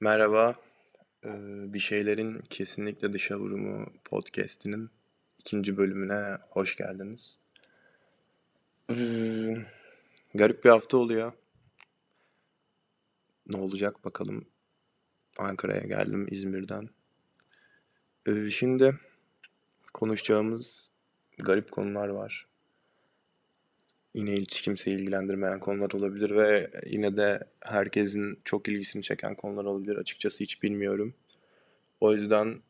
Merhaba. Ee, bir şeylerin kesinlikle dışa vurumu podcast'inin ikinci bölümüne hoş geldiniz. Ee, garip bir hafta oluyor. Ne olacak bakalım. Ankara'ya geldim İzmir'den. Ee, şimdi konuşacağımız garip konular var. Yine hiç kimseyi ilgilendirmeyen konular olabilir ve yine de herkesin çok ilgisini çeken konular olabilir. Açıkçası hiç bilmiyorum. O yüzden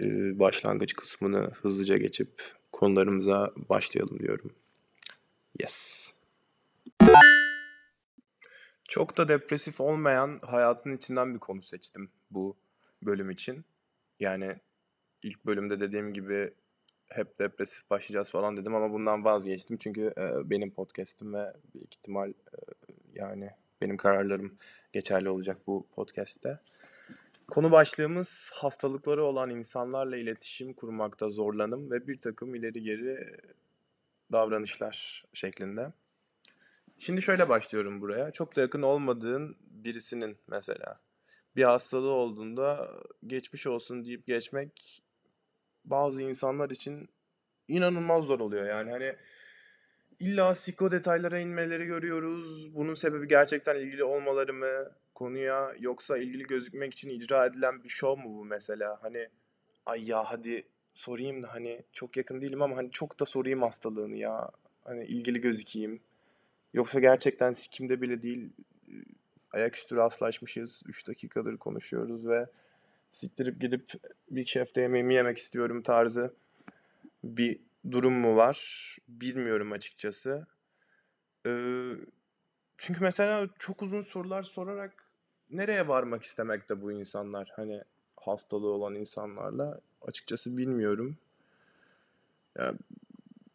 e, başlangıç kısmını hızlıca geçip konularımıza başlayalım diyorum. Yes. Çok da depresif olmayan hayatın içinden bir konu seçtim bu bölüm için. Yani ilk bölümde dediğim gibi hep depresif başlayacağız falan dedim ama bundan vazgeçtim. Çünkü e, benim podcast'im ve büyük ihtimal e, yani benim kararlarım geçerli olacak bu podcast'te. Konu başlığımız hastalıkları olan insanlarla iletişim kurmakta zorlanım ve bir takım ileri geri davranışlar şeklinde. Şimdi şöyle başlıyorum buraya. Çok da yakın olmadığın birisinin mesela bir hastalığı olduğunda geçmiş olsun deyip geçmek bazı insanlar için inanılmaz zor oluyor. Yani hani illa siko detaylara inmeleri görüyoruz. Bunun sebebi gerçekten ilgili olmaları mı konuya yoksa ilgili gözükmek için icra edilen bir şov mu bu mesela? Hani ay ya hadi sorayım da hani çok yakın değilim ama hani çok da sorayım hastalığını ya. Hani ilgili gözükeyim. Yoksa gerçekten sikimde bile değil ayaküstü rastlaşmışız. 3 dakikadır konuşuyoruz ve siktirip gidip bir şefte yemeğimi yemek istiyorum tarzı bir durum mu var? Bilmiyorum açıkçası. Ee, çünkü mesela çok uzun sorular sorarak nereye varmak istemekte bu insanlar? Hani hastalığı olan insanlarla açıkçası bilmiyorum. Ya,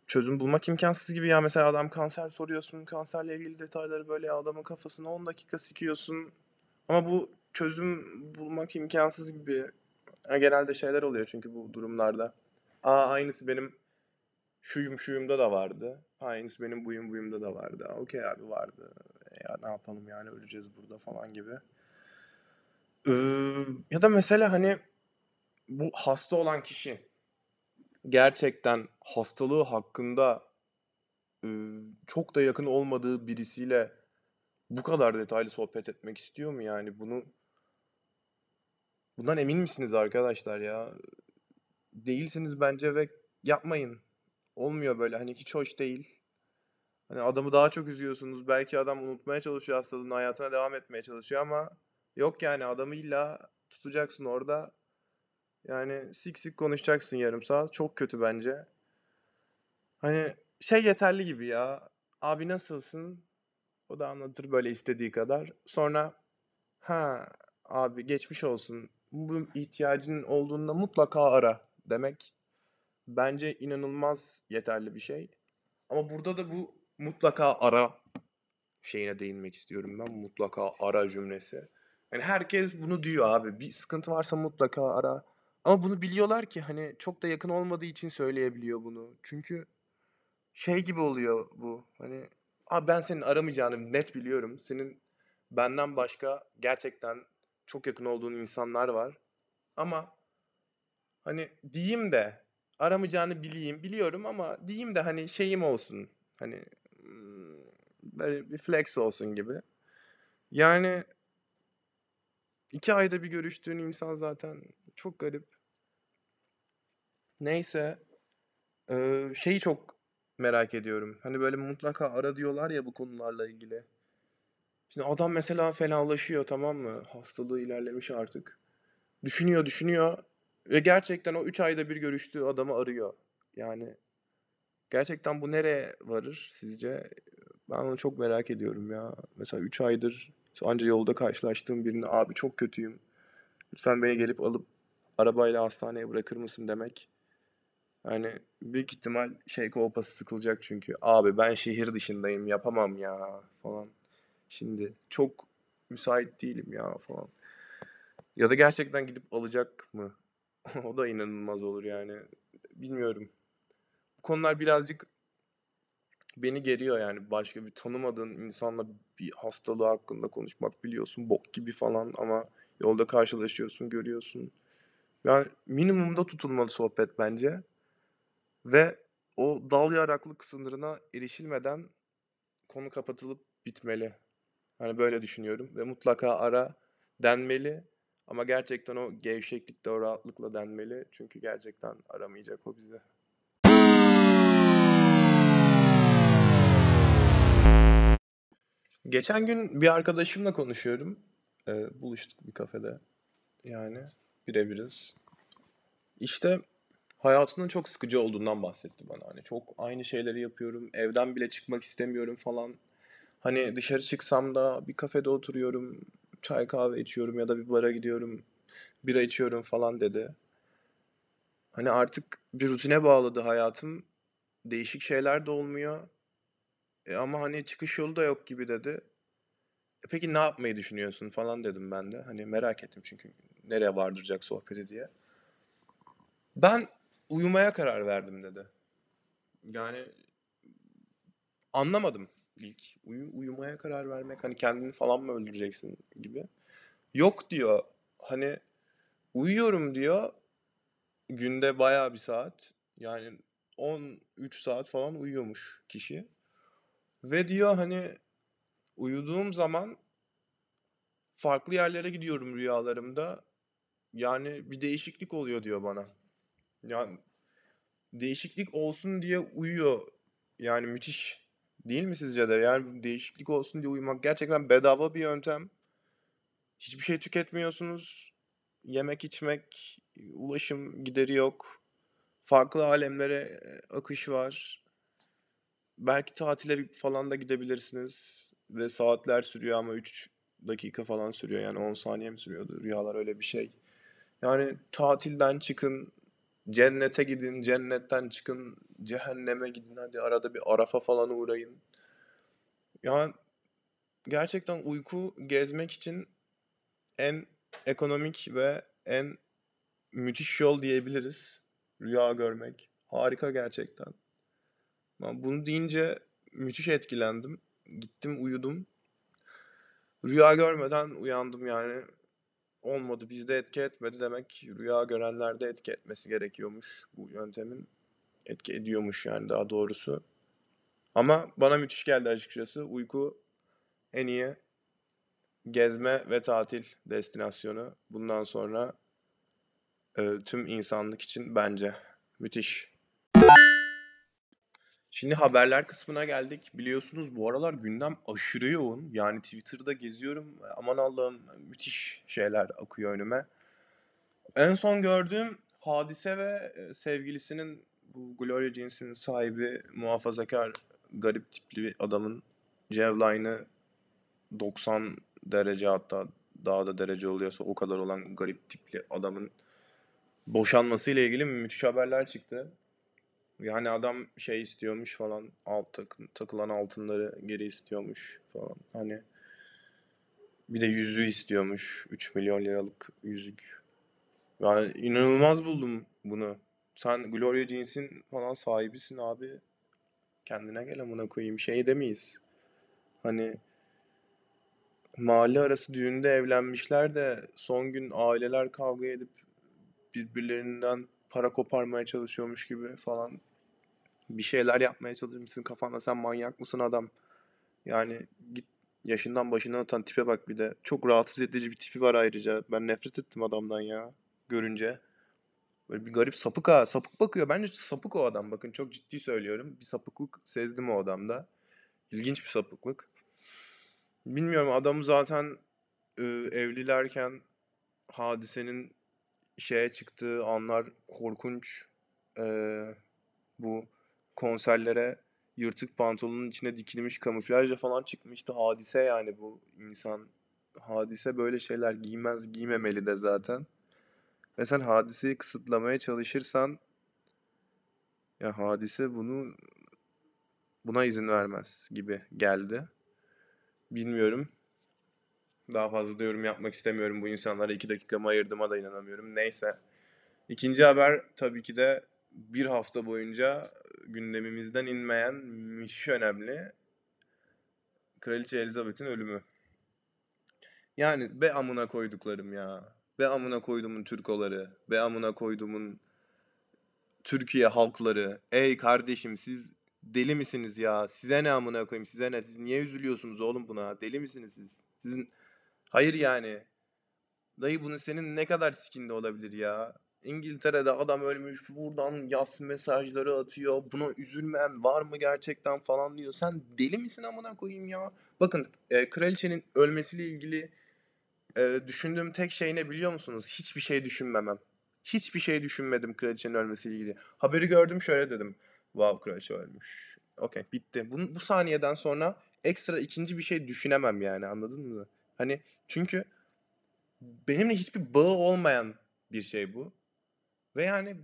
çözüm bulmak imkansız gibi ya mesela adam kanser soruyorsun kanserle ilgili detayları böyle adamın kafasına 10 dakika sikiyorsun ama bu çözüm bulmak imkansız gibi genelde şeyler oluyor çünkü bu durumlarda. Aa aynısı benim şuyum şuyumda da vardı. Aynısı benim buyum buyumda da vardı. Okey abi vardı. E ya ne yapalım yani öleceğiz burada falan gibi. Ee, ya da mesela hani bu hasta olan kişi gerçekten hastalığı hakkında e, çok da yakın olmadığı birisiyle bu kadar detaylı sohbet etmek istiyor mu yani bunu bundan emin misiniz arkadaşlar ya? Değilsiniz bence ve yapmayın. Olmuyor böyle hani hiç hoş değil. Hani adamı daha çok üzüyorsunuz. Belki adam unutmaya çalışıyor hastalığını, hayatına devam etmeye çalışıyor ama yok yani adamı illa tutacaksın orada. Yani sik sik konuşacaksın yarım saat. Çok kötü bence. Hani şey yeterli gibi ya. Abi nasılsın? O da anlatır böyle istediği kadar. Sonra ha abi geçmiş olsun. Bu ihtiyacın olduğunda mutlaka ara demek bence inanılmaz yeterli bir şey. Ama burada da bu mutlaka ara şeyine değinmek istiyorum ben. Mutlaka ara cümlesi. Yani herkes bunu diyor abi. Bir sıkıntı varsa mutlaka ara. Ama bunu biliyorlar ki hani çok da yakın olmadığı için söyleyebiliyor bunu. Çünkü şey gibi oluyor bu. Hani abi ben senin aramayacağını net biliyorum. Senin benden başka gerçekten çok yakın olduğun insanlar var. Ama hani diyeyim de aramayacağını bileyim biliyorum ama diyeyim de hani şeyim olsun. Hani böyle bir flex olsun gibi. Yani iki ayda bir görüştüğün insan zaten çok garip. Neyse. Şeyi çok merak ediyorum. Hani böyle mutlaka ara diyorlar ya bu konularla ilgili. Şimdi adam mesela fenalaşıyor tamam mı? Hastalığı ilerlemiş artık. Düşünüyor düşünüyor. Ve gerçekten o 3 ayda bir görüştüğü adamı arıyor. Yani gerçekten bu nereye varır sizce? Ben onu çok merak ediyorum ya. Mesela 3 aydır anca yolda karşılaştığım birini abi çok kötüyüm. Lütfen beni gelip alıp arabayla hastaneye bırakır mısın demek. Yani büyük ihtimal şey kolpası sıkılacak çünkü. Abi ben şehir dışındayım yapamam ya falan. Şimdi çok müsait değilim ya falan. Ya da gerçekten gidip alacak mı? o da inanılmaz olur yani. Bilmiyorum. Bu konular birazcık beni geriyor yani. Başka bir tanımadığın insanla bir hastalığı hakkında konuşmak biliyorsun bok gibi falan ama Yolda karşılaşıyorsun, görüyorsun. Yani minimumda tutulmalı sohbet bence. Ve o dal yaraklık sınırına erişilmeden konu kapatılıp bitmeli. Hani böyle düşünüyorum ve mutlaka ara denmeli. Ama gerçekten o gevşeklikle, o rahatlıkla denmeli. Çünkü gerçekten aramayacak o bizi. Geçen gün bir arkadaşımla konuşuyorum. Ee, buluştuk bir kafede. Yani birebiriz. İşte hayatının çok sıkıcı olduğundan bahsetti bana. Hani çok aynı şeyleri yapıyorum. Evden bile çıkmak istemiyorum falan. Hani dışarı çıksam da bir kafede oturuyorum. Çay kahve içiyorum ya da bir bara gidiyorum. Bira içiyorum falan dedi. Hani artık bir rutine bağladı hayatım. Değişik şeyler de olmuyor. E ama hani çıkış yolu da yok gibi dedi. E peki ne yapmayı düşünüyorsun falan dedim ben de. Hani merak ettim çünkü nereye vardıracak sohbeti diye. Ben uyumaya karar verdim dedi. Yani anlamadım ilk. Uyu, uyumaya karar vermek hani kendini falan mı öldüreceksin gibi. Yok diyor. Hani uyuyorum diyor. Günde baya bir saat. Yani 13 saat falan uyuyormuş kişi. Ve diyor hani uyuduğum zaman farklı yerlere gidiyorum rüyalarımda. Yani bir değişiklik oluyor diyor bana. Yani değişiklik olsun diye uyuyor. Yani müthiş değil mi sizce de? Yani değişiklik olsun diye uyumak gerçekten bedava bir yöntem. Hiçbir şey tüketmiyorsunuz. Yemek, içmek, ulaşım gideri yok. Farklı alemlere akış var. Belki tatile falan da gidebilirsiniz. Ve saatler sürüyor ama 3 dakika falan sürüyor. Yani 10 saniye mi sürüyordu? Rüyalar öyle bir şey. Yani tatilden çıkın, cennete gidin, cennetten çıkın, cehenneme gidin. Hadi arada bir Arafa falan uğrayın. Yani gerçekten uyku gezmek için en ekonomik ve en müthiş yol diyebiliriz. Rüya görmek. Harika gerçekten. Bunu deyince müthiş etkilendim. Gittim uyudum. Rüya görmeden uyandım yani. Olmadı bizde etki etmedi demek rüya görenlerde etki etmesi gerekiyormuş bu yöntemin. Etki ediyormuş yani daha doğrusu. Ama bana müthiş geldi açıkçası. Uyku en iyi gezme ve tatil destinasyonu. Bundan sonra e, tüm insanlık için bence müthiş. Şimdi haberler kısmına geldik. Biliyorsunuz bu aralar gündem aşırı yoğun. Yani Twitter'da geziyorum. Aman Allah'ım müthiş şeyler akıyor önüme. En son gördüğüm Hadise ve e, sevgilisinin bu Gloria Jeans'in sahibi muhafazakar garip tipli bir adamın Cevline'ı 90 derece hatta daha da derece oluyorsa o kadar olan garip tipli adamın boşanmasıyla ilgili müthiş haberler çıktı. Yani adam şey istiyormuş falan alt takı, takılan altınları geri istiyormuş falan. Hani bir de yüzüğü istiyormuş. 3 milyon liralık yüzük. Yani inanılmaz buldum bunu. Sen Gloria Jeans'in falan sahibisin abi. Kendine gel amına koyayım. Şey demeyiz. Hani mahalle arası düğünde evlenmişler de son gün aileler kavga edip birbirlerinden para koparmaya çalışıyormuş gibi falan bir şeyler yapmaya çalışmışsın kafanda sen manyak mısın adam? Yani git yaşından başından utan tipe bak bir de. Çok rahatsız edici bir tipi var ayrıca. Ben nefret ettim adamdan ya görünce. Böyle bir garip sapık ha sapık bakıyor. Bence sapık o adam. Bakın çok ciddi söylüyorum. Bir sapıklık sezdim o adamda. İlginç bir sapıklık. Bilmiyorum adam zaten e, evlilerken hadisenin şeye çıktığı anlar korkunç. Ee, bu konserlere yırtık pantolonun içine dikilmiş kamuflajla falan çıkmıştı. Hadise yani bu insan. Hadise böyle şeyler giymez, giymemeli de zaten. Ve sen hadiseyi kısıtlamaya çalışırsan ya hadise bunu buna izin vermez gibi geldi. Bilmiyorum. Daha fazla da yorum yapmak istemiyorum. Bu insanlara iki dakikamı ayırdığıma da inanamıyorum. Neyse. İkinci haber tabii ki de bir hafta boyunca gündemimizden inmeyen müthiş önemli Kraliçe Elizabeth'in ölümü. Yani be amına koyduklarım ya. Be amına koydumun Türkoları. Be amına koydumun Türkiye halkları. Ey kardeşim siz deli misiniz ya? Size ne amına koyayım? Size ne? Siz niye üzülüyorsunuz oğlum buna? Deli misiniz siz? Sizin hayır yani. Dayı bunu senin ne kadar sikinde olabilir ya? İngiltere'de adam ölmüş buradan yaz mesajları atıyor. Buna üzülmeyen var mı gerçekten falan diyor. Sen deli misin amına koyayım ya? Bakın e, kraliçenin ölmesiyle ilgili e, düşündüğüm tek şey ne biliyor musunuz? Hiçbir şey düşünmemem. Hiçbir şey düşünmedim kraliçenin ölmesiyle ilgili. Haberi gördüm şöyle dedim. Wow kraliçe ölmüş. Okey bitti. Bu, bu saniyeden sonra ekstra ikinci bir şey düşünemem yani anladın mı? Hani çünkü benimle hiçbir bağı olmayan bir şey bu. Ve yani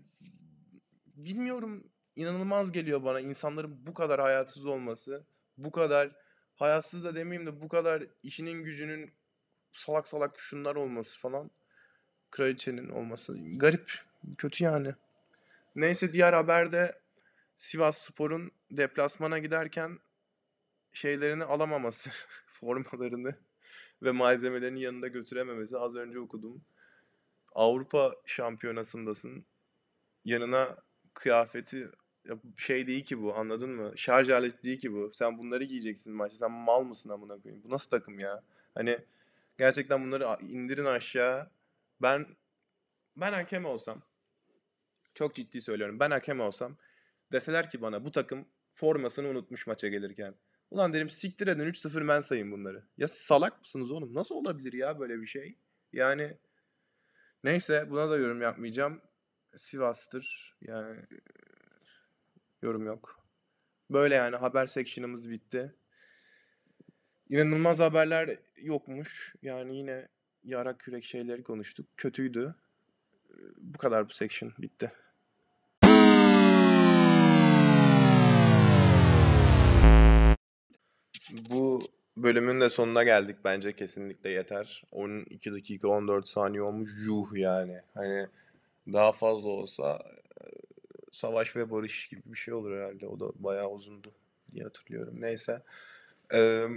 bilmiyorum inanılmaz geliyor bana insanların bu kadar hayatsız olması. Bu kadar hayatsız da demeyeyim de bu kadar işinin gücünün salak salak şunlar olması falan. Kraliçenin olması garip. Kötü yani. Neyse diğer haberde Sivas Spor'un deplasmana giderken şeylerini alamaması, formalarını ve malzemelerini yanında götürememesi az önce okudum. Avrupa şampiyonasındasın. Yanına kıyafeti ya şey değil ki bu anladın mı? Şarj aleti değil ki bu. Sen bunları giyeceksin maçta. Sen mal mısın amına koyayım? Bu nasıl takım ya? Hani gerçekten bunları indirin aşağı. Ben ben hakem olsam çok ciddi söylüyorum. Ben hakem olsam deseler ki bana bu takım formasını unutmuş maça gelirken. Ulan derim siktir edin 3-0 ben sayın bunları. Ya salak mısınız oğlum? Nasıl olabilir ya böyle bir şey? Yani neyse buna da yorum yapmayacağım. Sivas'tır. Yani yorum yok. Böyle yani haber section'ımız bitti. İnanılmaz haberler yokmuş. Yani yine yarak kürek şeyleri konuştuk. Kötüydü. Ee, Bu kadar bu section bitti. Bu bölümün de sonuna geldik bence kesinlikle yeter. 12 dakika 14 saniye olmuş yuh yani. Hani daha fazla olsa e, savaş ve barış gibi bir şey olur herhalde. O da bayağı uzundu diye hatırlıyorum. Neyse. Ee,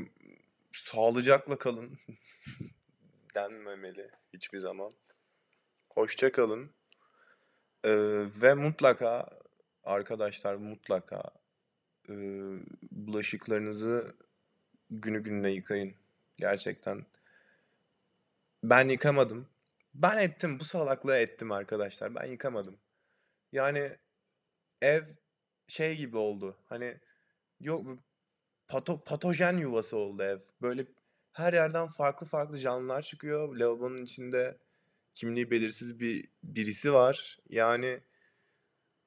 sağlıcakla kalın. Denmemeli hiçbir zaman. Hoşça kalın. Ee, ve mutlaka arkadaşlar mutlaka e, bulaşıklarınızı günü gününe yıkayın. Gerçekten. Ben yıkamadım. Ben ettim. Bu salaklığı ettim arkadaşlar. Ben yıkamadım. Yani ev şey gibi oldu. Hani yok pato, patojen yuvası oldu ev. Böyle her yerden farklı farklı canlılar çıkıyor. Lavabonun içinde kimliği belirsiz bir birisi var. Yani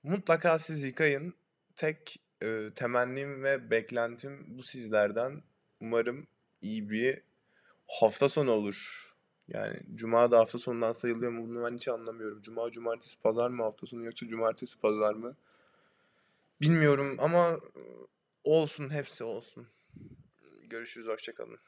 mutlaka siz yıkayın. Tek e, temennim ve beklentim bu sizlerden. Umarım iyi bir hafta sonu olur. Yani cuma da hafta sonundan sayılıyor mu bunu ben hiç anlamıyorum. Cuma, cumartesi, pazar mı hafta sonu yoksa cumartesi, pazar mı? Bilmiyorum ama olsun hepsi olsun. Görüşürüz hoşçakalın.